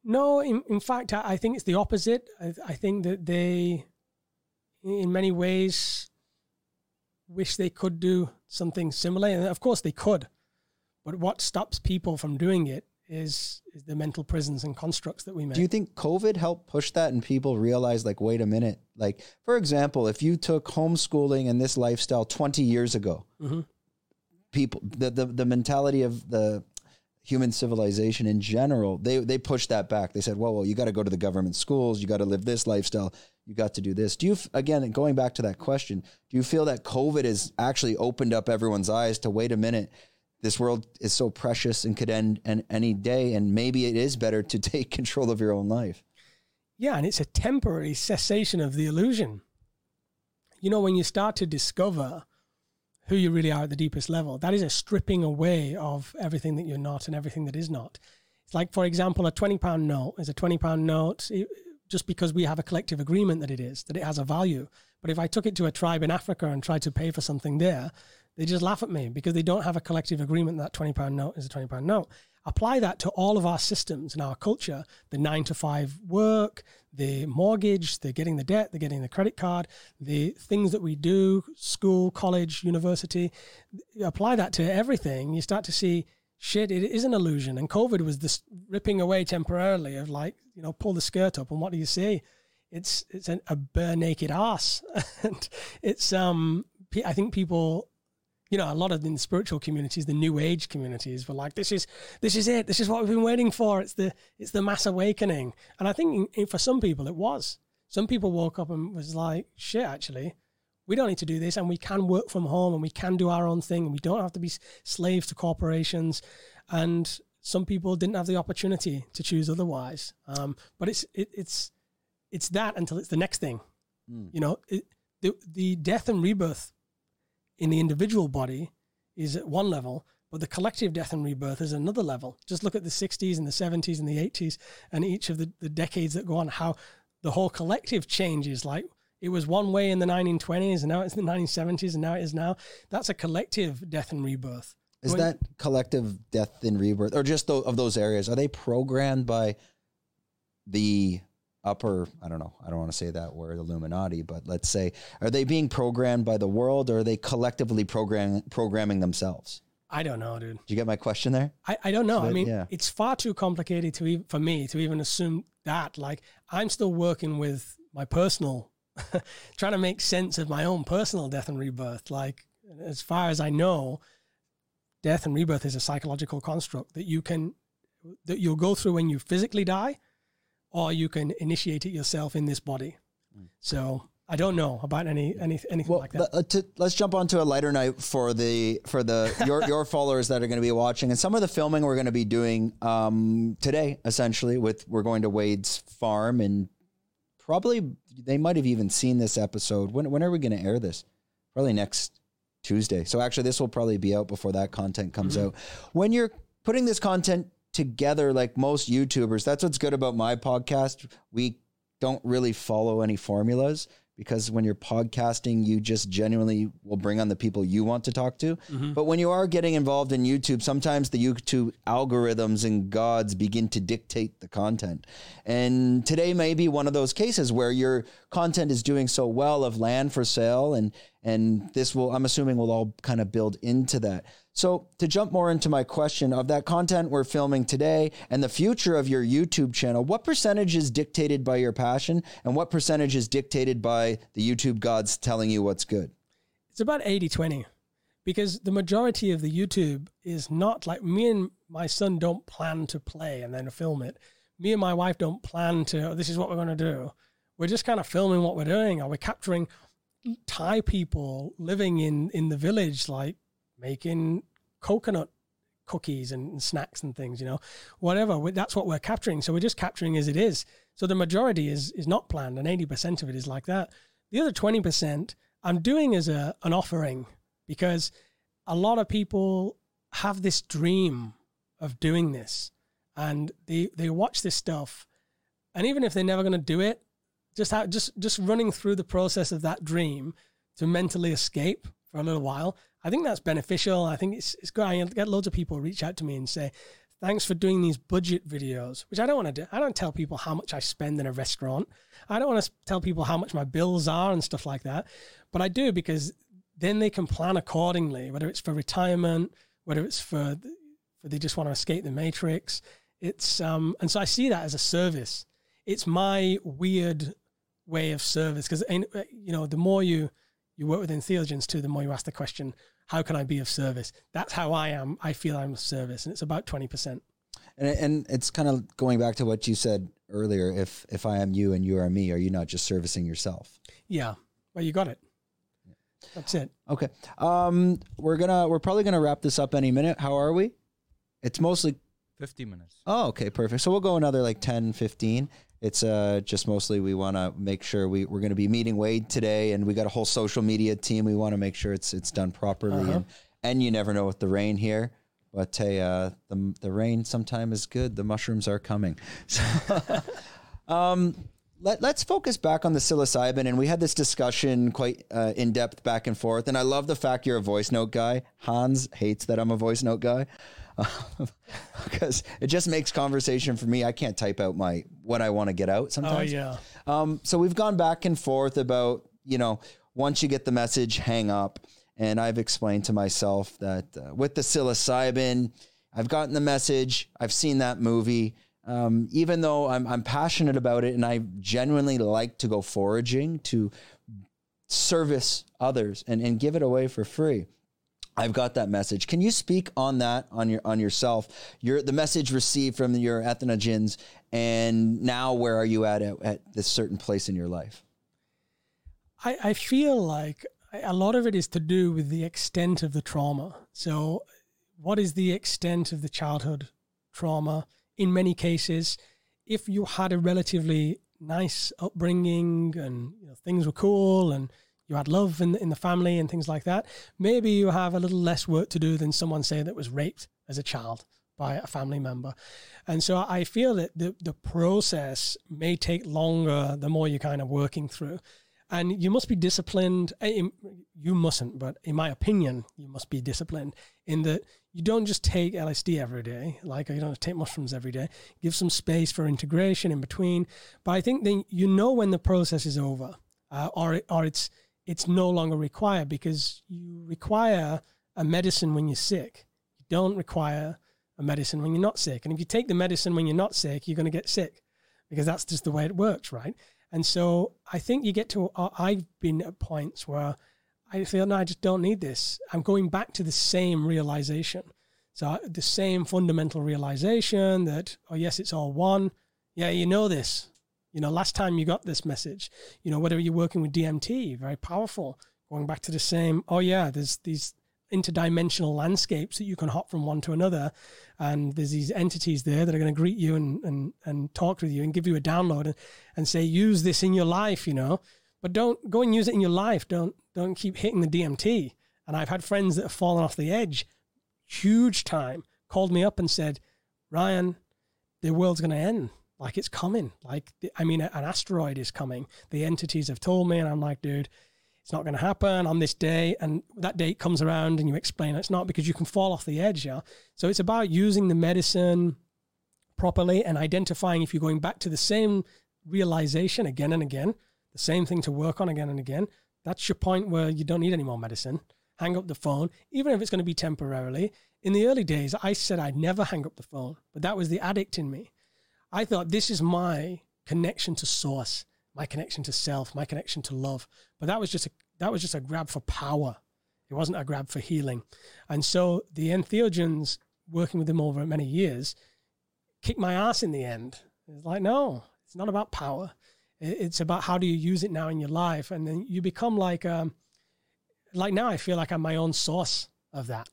No, in, in fact, I, I think it's the opposite. I, I think that they, in many ways, wish they could do something similar. And of course, they could. But what stops people from doing it is, is the mental prisons and constructs that we make. Do you think COVID helped push that and people realize, like, wait a minute? Like, for example, if you took homeschooling and this lifestyle 20 years ago, Mhm. people, the, the, the mentality of the human civilization in general, they, they pushed that back. They said, well, well, you got to go to the government schools, you got to live this lifestyle, you got to do this. Do you, again, going back to that question, do you feel that COVID has actually opened up everyone's eyes to wait a minute? This world is so precious and could end an, any day, and maybe it is better to *laughs* take control of your own life. Yeah, and it's a temporary cessation of the illusion. You know, when you start to discover who you really are at the deepest level, that is a stripping away of everything that you're not and everything that is not. It's like, for example, a £20 note is a £20 note eh, just because we have a collective agreement that it is, that it has a value. But if I took it to a tribe in Africa and tried to pay for something there, they just laugh at me because they don't have a collective agreement that £20 note is a £20 note. Apply that to all of our systems and our culture the nine to five work, the mortgage, the getting the debt, the getting the credit card, the things that we do, school, college, university. Apply that to everything. You start to see shit, it is an illusion. And COVID was this ripping away temporarily of like, you know, pull the skirt up and what do you see? It's it's an, a bare naked ass. *laughs* and it's um I think people you know, a lot of in the spiritual communities, the new age communities were like, this is, this is it. This is what we've been waiting for. It's the, it's the mass awakening. And I think in, in- for some people it was. Some people woke up and was like, shit, actually, we don't need to do this and we can work from home and we can do our own thing and we don't have to be slaves to corporations. And some people didn't have the opportunity to choose otherwise. Um, but it's, it, it's, it's that until it's the next thing. Mm. You know, it, the, the death and rebirth in the individual body is at one level, but the collective death and rebirth is another level. Just look at the 60s and the 70s and the 80s and each of the, the decades that go on, how the whole collective changes. Like it was one way in the 1920s and now it's the 1970s and now it is now. That's a collective death and rebirth. Is that collective death and rebirth, or just of those areas? Are they programmed by the upper? I don't know. I don't want to say that word, Illuminati, but let's say, are they being programmed by the world, or are they collectively program programming themselves? I don't know, dude. Did you get my question there? I, I don't know. I mean, yeah. it's far too complicated to even, for me to even assume that. Like, I'm still working with my personal, *laughs* trying to make sense of my own personal death and rebirth. Like, as far as I know, death and rebirth is a psychological construct that you can, that you'll go through when you physically die, or you can initiate it yourself in this body. So I don't know about any, any anything Well, like that. le- uh, to, let's jump onto a lighter night for the for the *laughs* your your followers that are going to be watching, and some of the filming we're going to be doing um, today. Essentially, with we're going to Wade's farm, and probably they might have even seen this episode. When when are we going to air this? Probably next Tuesday. So actually, this will probably be out before that content comes out. When you're putting this content together, like most YouTubers, that's what's good about my podcast. We don't really follow any formulas because when you're podcasting, you just genuinely will bring on the people you want to talk to. Mm-hmm. But when you are getting involved in YouTube, sometimes the YouTube algorithms and gods begin to dictate the content. And today may be one of those cases where your content is doing so well of land for sale and and this will I'm assuming will all kind of build into that. So to jump more into my question of that content we're filming today and the future of your YouTube channel, what percentage is dictated by your passion and what percentage is dictated by the YouTube gods telling you what's good? It's about 80 20 because the majority of the YouTube is not like me and my son don't plan to play and then film it. Me and my wife don't plan to, "Oh, this is what we're going to do. We're just kind of filming what we're doing Are we're capturing Thai people living in, in the village, like making coconut cookies and, snacks and things, you know, whatever. That's what we're capturing. So we're just capturing as it is. So the majority is is not planned, and eighty percent of it is like that. The other twenty percent I'm doing as a an offering because a lot of people have this dream of doing this, and they they watch this stuff, and even if they're never going to do it, just how, just just running through the process of that dream to mentally escape for a little while. I think that's beneficial. I think it's it's good. I get loads of people reach out to me and say, "Thanks for doing these budget videos," which I don't want to do. I don't tell people how much I spend in a restaurant. I don't want to tell people how much my bills are and stuff like that. But I do because then they can plan accordingly, whether it's for retirement, whether it's for for they just want to escape the matrix. It's um, and so I see that as a service. It's my weird way of service because you know the more you you work with entheogens too, the more you ask the question, how can I be of service? That's how I am. I feel I'm of service, and it's about twenty percent. And and it's kind of going back to what you said earlier. If if I am you and you are me, are you not just servicing yourself? Yeah. Well, you got it. That's it. Okay. Um, we're gonna we're probably gonna wrap this up any minute. How are we? It's mostly 50 minutes. Oh, okay, perfect. So we'll go another like 10, 15. It's uh just mostly we want to make sure we we're going to be meeting Wade today, and we got a whole social media team. We want to make sure it's it's done properly, uh-huh. and and you never know with the rain here. But hey, uh, the the rain sometime is good. The mushrooms are coming. *laughs* So, *laughs* um, let, us focus back on the psilocybin. And we had this discussion quite uh, in depth back and forth. And I love the fact you're a voice note guy. Hans hates that I'm a voice note guy *laughs* because it just makes conversation for me. I can't type out my what I want to get out sometimes. Oh, yeah. Um, so we've gone back and forth about, you know, once you get the message, hang up. And I've explained to myself that uh, with the psilocybin, I've gotten the message, I've seen that movie um, even though I'm, I'm passionate about it and I genuinely like to go foraging to service others and, and give it away for free. I've got that message. Can you speak on that on your on yourself? Your the message received from your entheogens, and now where are you at, at at this certain place in your life? I, I feel like a lot of it is to do with the extent of the trauma. So, what is the extent of the childhood trauma? in many cases, if you had a relatively nice upbringing and you know, things were cool and you had love in the, in the family and things like that, maybe you have a little less work to do than someone say that was raped as a child by a family member. And so I feel that the, the process may take longer the more you're kind of working through and you must be disciplined. Eh, you mustn't, but in my opinion, you must be disciplined in that you don't just take LSD every day, like you don't take mushrooms every day. Give some space for integration in between. But I think then you know when the process is over, uh, or or it's it's no longer required because you require a medicine when you're sick. You don't require a medicine when you're not sick. And if you take the medicine when you're not sick, you're going to get sick because that's just the way it works, right? And so I think you get to, I've been at points where I feel, no, I just don't need this. I'm going back to the same realization. So the same fundamental realization that, oh, yes, it's all one. Yeah, you know this. You know, last time you got this message, you know, whether you're working with DMT, very powerful, going back to the same, oh, yeah, there's these interdimensional landscapes that you can hop from one to another. And there's these entities there that are going to greet you and, and, and talk with you and give you a download and, and say, use this in your life, you know, but don't go and use it in your life. Don't, don't keep hitting the DMT. And I've had friends that have fallen off the edge, huge time, called me up and said, Ryan, the world's going to end. Like it's coming. Like, I mean, an asteroid is coming. The entities have told me. And I'm like, dude, it's not going to happen on this day and that date comes around and you explain it's not because you can fall off the edge yeah so it's about using the medicine properly and identifying if you're going back to the same realization again and again the same thing to work on again and again that's your point where you don't need any more medicine hang up the phone even if it's going to be temporarily in the early days i said i'd never hang up the phone but that was the addict in me i thought this is my connection to source my connection to self, my connection to love. But that was just a, that was just a grab for power. It wasn't a grab for healing. And so the entheogens, working with them over many years, kicked my ass in the end. It's like, no, it's not about power. It's about how do you use it now in your life. And then you become like, um, like now I feel like I'm my own source of that.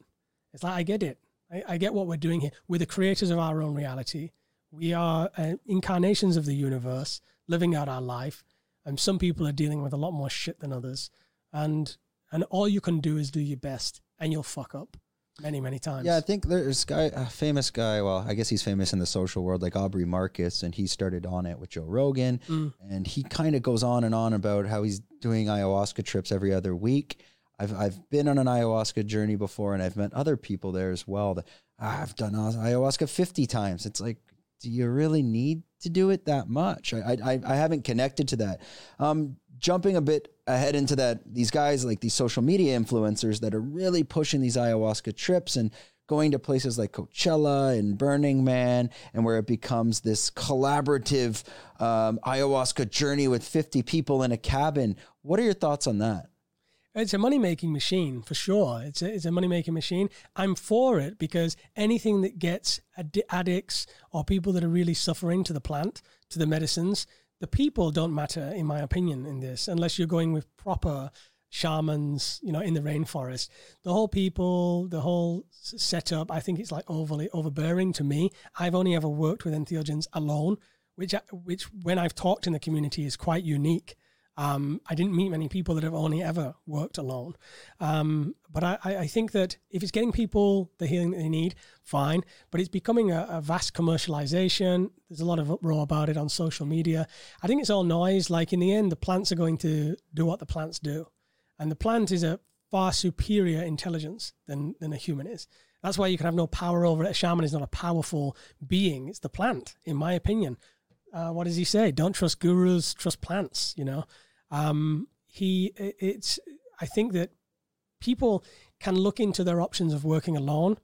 It's like, I get it. I, I get what we're doing here. We're the creators of our own reality. We are uh, incarnations of the universe living out our life. And some people are dealing with a lot more shit than others. And and all you can do is do your best and you'll fuck up many, many times. Yeah, I think there's guy a famous guy, well, I guess he's famous in the social world, like Aubrey Marcus, and he started on it with Joe Rogan. Mm. And he kind of goes on and on about how he's doing ayahuasca trips every other week. I've I've been on an ayahuasca journey before and I've met other people there as well that ah, I've done ayahuasca 50 times. It's like do you really need to do it that much? I I, I haven't connected to that. Um, jumping a bit ahead into that, these guys like these social media influencers that are really pushing these ayahuasca trips and going to places like Coachella and Burning Man, and where it becomes this collaborative um, ayahuasca journey with 50 people in a cabin. What are your thoughts on that? It's a money making machine for sure. It's a, it's a money making machine. I'm for it because anything that gets ad- addicts or people that are really suffering to the plant, to the medicines, the people don't matter, in my opinion, in this, unless you're going with proper shamans, you know, in the rainforest. The whole people, the whole setup, I think it's like overly overbearing to me. I've only ever worked with entheogens alone, which which when I've talked in the community is quite unique. Um, I didn't meet many people that have only ever worked alone. Um, but I, I, think that if it's getting people the healing that they need, fine. But it's becoming a, a, vast commercialization. There's a lot of uproar about it on social media. I think it's all noise. Like in the end, the plants are going to do what the plants do. And the plant is a far superior intelligence than, than a human is. That's why you can have no power over it. A shaman is not a powerful being. It's the plant, in my opinion. Uh, what does he say? Don't trust gurus, trust plants, you know? Um, he, it's, I think that people can look into their options of working alone,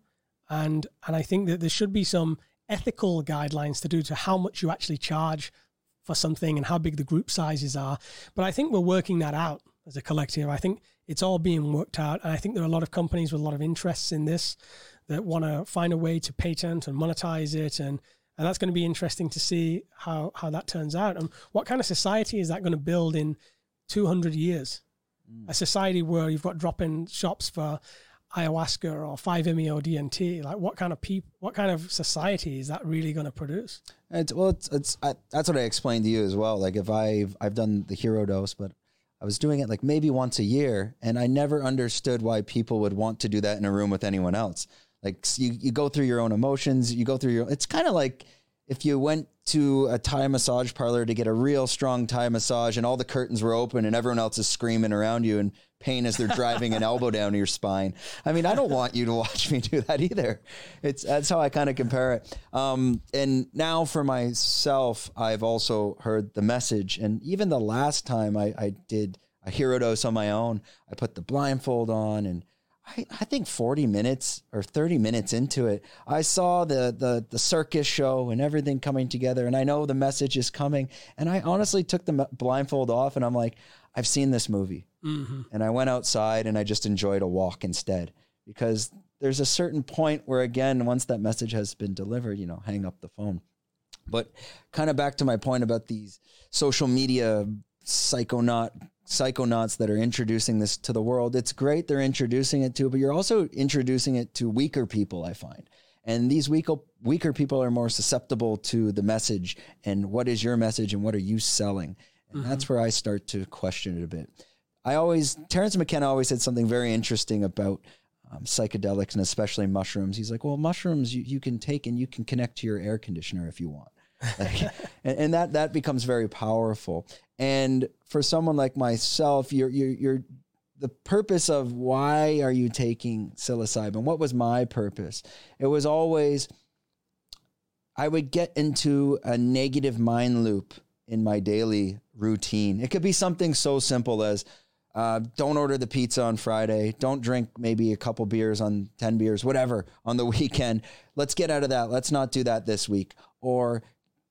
and and I think that there should be some ethical guidelines to do to how much you actually charge for something and how big the group sizes are. But I think we're working that out as a collective. I think it's all being worked out, and I think there are a lot of companies with a lot of interests in this that want to find a way to patent and monetize it and and that's going to be interesting to see how how that turns out and what kind of society is that going to build in 200 years. Mm. A society where you've got drop-in shops for ayahuasca or 5-MeO DMT. Like, what kind of people, what kind of society is that really going to produce? It's, well, it's, it's I, that's what I explained to you as well. Like, if I've I've done the hero dose, but I was doing it like maybe once a year, and I never understood why people would want to do that in a room with anyone else. Like, you you go through your own emotions, you go through your. It's kind of like if you went to a Thai massage parlor to get a real strong Thai massage and all the curtains were open and everyone else is screaming around you in pain as they're driving an *laughs* elbow down your spine. I mean, I don't want you to watch me do that either. It's that's how I kind of compare it. Um, and now for myself, I've also heard the message. And even the last time I, I did a hero dose on my own, I put the blindfold on and I, I think 40 minutes or 30 minutes into it, I saw the, the, the circus show and everything coming together. And I know the message is coming. And I honestly took the blindfold off and I'm like, I've seen this movie. Mm-hmm. And I went outside and I just enjoyed a walk instead because there's a certain point where, again, once that message has been delivered, you know, hang up the phone. But kind of back to my point about these social media psychonaut psychonauts that are introducing this to the world. It's great they're introducing it to, but you're also introducing it to weaker people, I find. And these weaker weaker people are more susceptible to the message and what is your message and what are you selling? And mm-hmm. that's where I start to question it a bit. I always Terence McKenna always said something very interesting about um, psychedelics and especially mushrooms. He's like, well, mushrooms you, you can take and you can connect to your air conditioner if you want. Like, *laughs* and, and, that that becomes very powerful. And for someone like myself, you're you're, you're the purpose of why are you taking psilocybin? What was my purpose? It was always I would get into a negative mind loop in my daily routine. It could be something so simple as uh, don't order the pizza on Friday. Don't drink maybe a couple beers on 10 beers, whatever, on the *laughs* weekend. Let's get out of that. Let's not do that this week. Or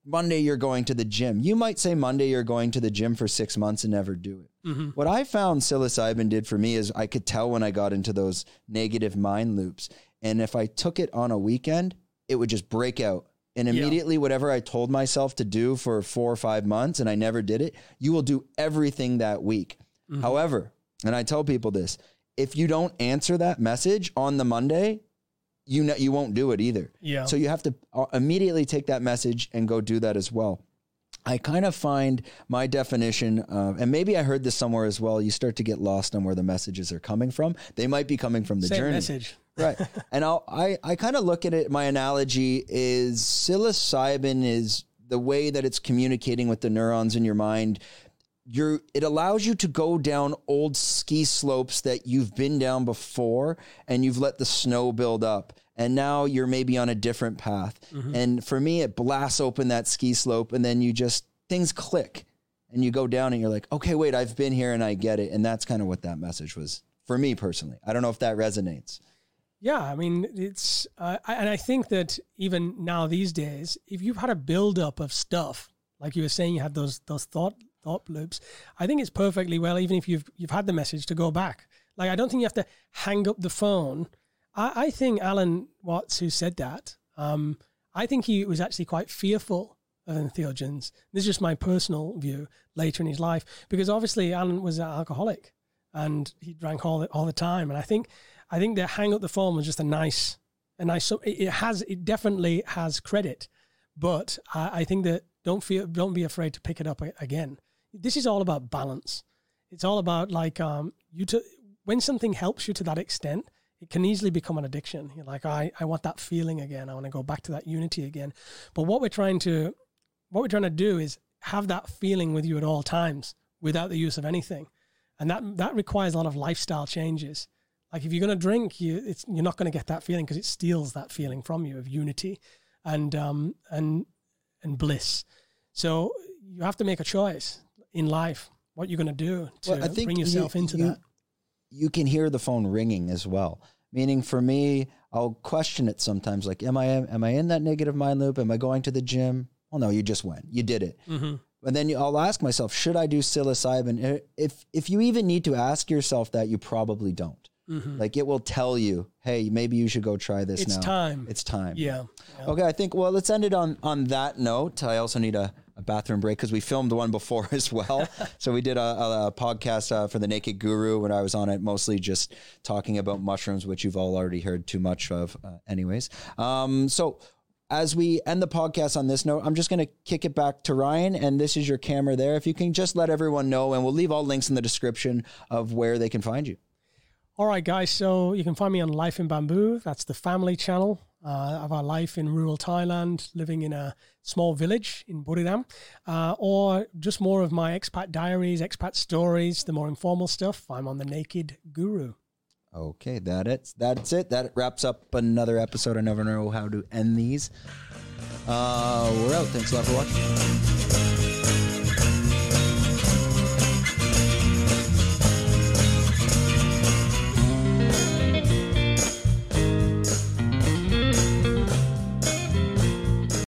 Monday you're going to the gym. You might say Monday you're going to the gym for six months and never do it. Mm-hmm. What I found psilocybin did for me is I could tell when I got into those negative mind loops. And if I took it on a weekend, it would just break out. And immediately, yeah. whatever I told myself to do for four or five months and I never did it, you will do everything that week. Mm-hmm. However, and I tell people this if you don't answer that message on the Monday, you know you won't do it either. Yeah. So you have to uh, immediately take that message and go do that as well. I kind of find my definition, uh, and maybe I heard this somewhere as well. You start to get lost on where the messages are coming from. They might be coming from the Same journey. message, *laughs* right? And I'll, I I kind of look at it. My analogy is psilocybin is the way that it's communicating with the neurons in your mind you're it allows you to go down old ski slopes that you've been down before and you've let the snow build up. And now you're maybe on a different path. Mm-hmm. and for me it blasts open that ski slope and then you just things click. And you go down and you're like okay wait i've been here and i get it. And that's kind of what that message was for me personally. I don't know if that resonates. Yeah, I mean, it's, uh, I, and I think that even now these days, if you've had a buildup of stuff, like you were saying, you had those those thought thought loops. I think it's perfectly well, even if you've you've had the message to go back. Like I don't think you have to hang up the phone. I, I think Alan Watts, who said that, um, I think he was actually quite fearful of entheogens. This is just my personal view later in his life, because obviously Alan was an alcoholic and he drank all the, all the time. And I think I think that hang up the phone was just a nice a nice. It has it definitely has credit, but I, I think that don't feel don't be afraid to pick it up again. This is all about balance. It's all about like um you to when something helps you to that extent, it can easily become an addiction. You're like, I, I want that feeling again. I want to go back to that unity again. But what we're trying to what we're trying to do is have that feeling with you at all times without the use of anything. And that that requires a lot of lifestyle changes. Like if you're going to drink, you it's you're not going to get that feeling because it steals that feeling from you of unity and um and and bliss. So you have to make a choice in life what you're going to do to well, bring yourself you, into you, that. You can hear the phone ringing as well. Meaning for me, I'll question it sometimes. Like, am I am I in that negative mind loop? Am I going to the gym? Well, no, you just went. You did it. Mm-hmm. And then I'll ask myself, should I do psilocybin? If if you even need to ask yourself that, you probably don't. Mm-hmm. Like it will tell you, hey, maybe you should go try this it's now. It's time. It's time. Yeah. yeah. Okay, I think well, let's end it on on that note. I also need a, a bathroom break because we filmed one *laughs* before as well. *laughs* so we did a, a, a podcast uh, for the Naked Guru when I was on it, mostly just talking about mushrooms, which you've all already heard too much of, uh, anyways. Um, so as we end the podcast on this note, I'm just going to kick it back to Ryan, and this is your camera there. If you can just let everyone know, and we'll leave all links in the description of where they can find you. All right, guys. So you can find me on Life in Bamboo. That's the family channel uh, of our life in rural Thailand, living in a small village in Buriram, uh, or just more of my expat diaries, expat stories, the more informal stuff. I'm on the Naked Guru. Okay, that it. That's it. That wraps up another episode. I never know how to end these. Uh, we're out. Thanks a lot for watching.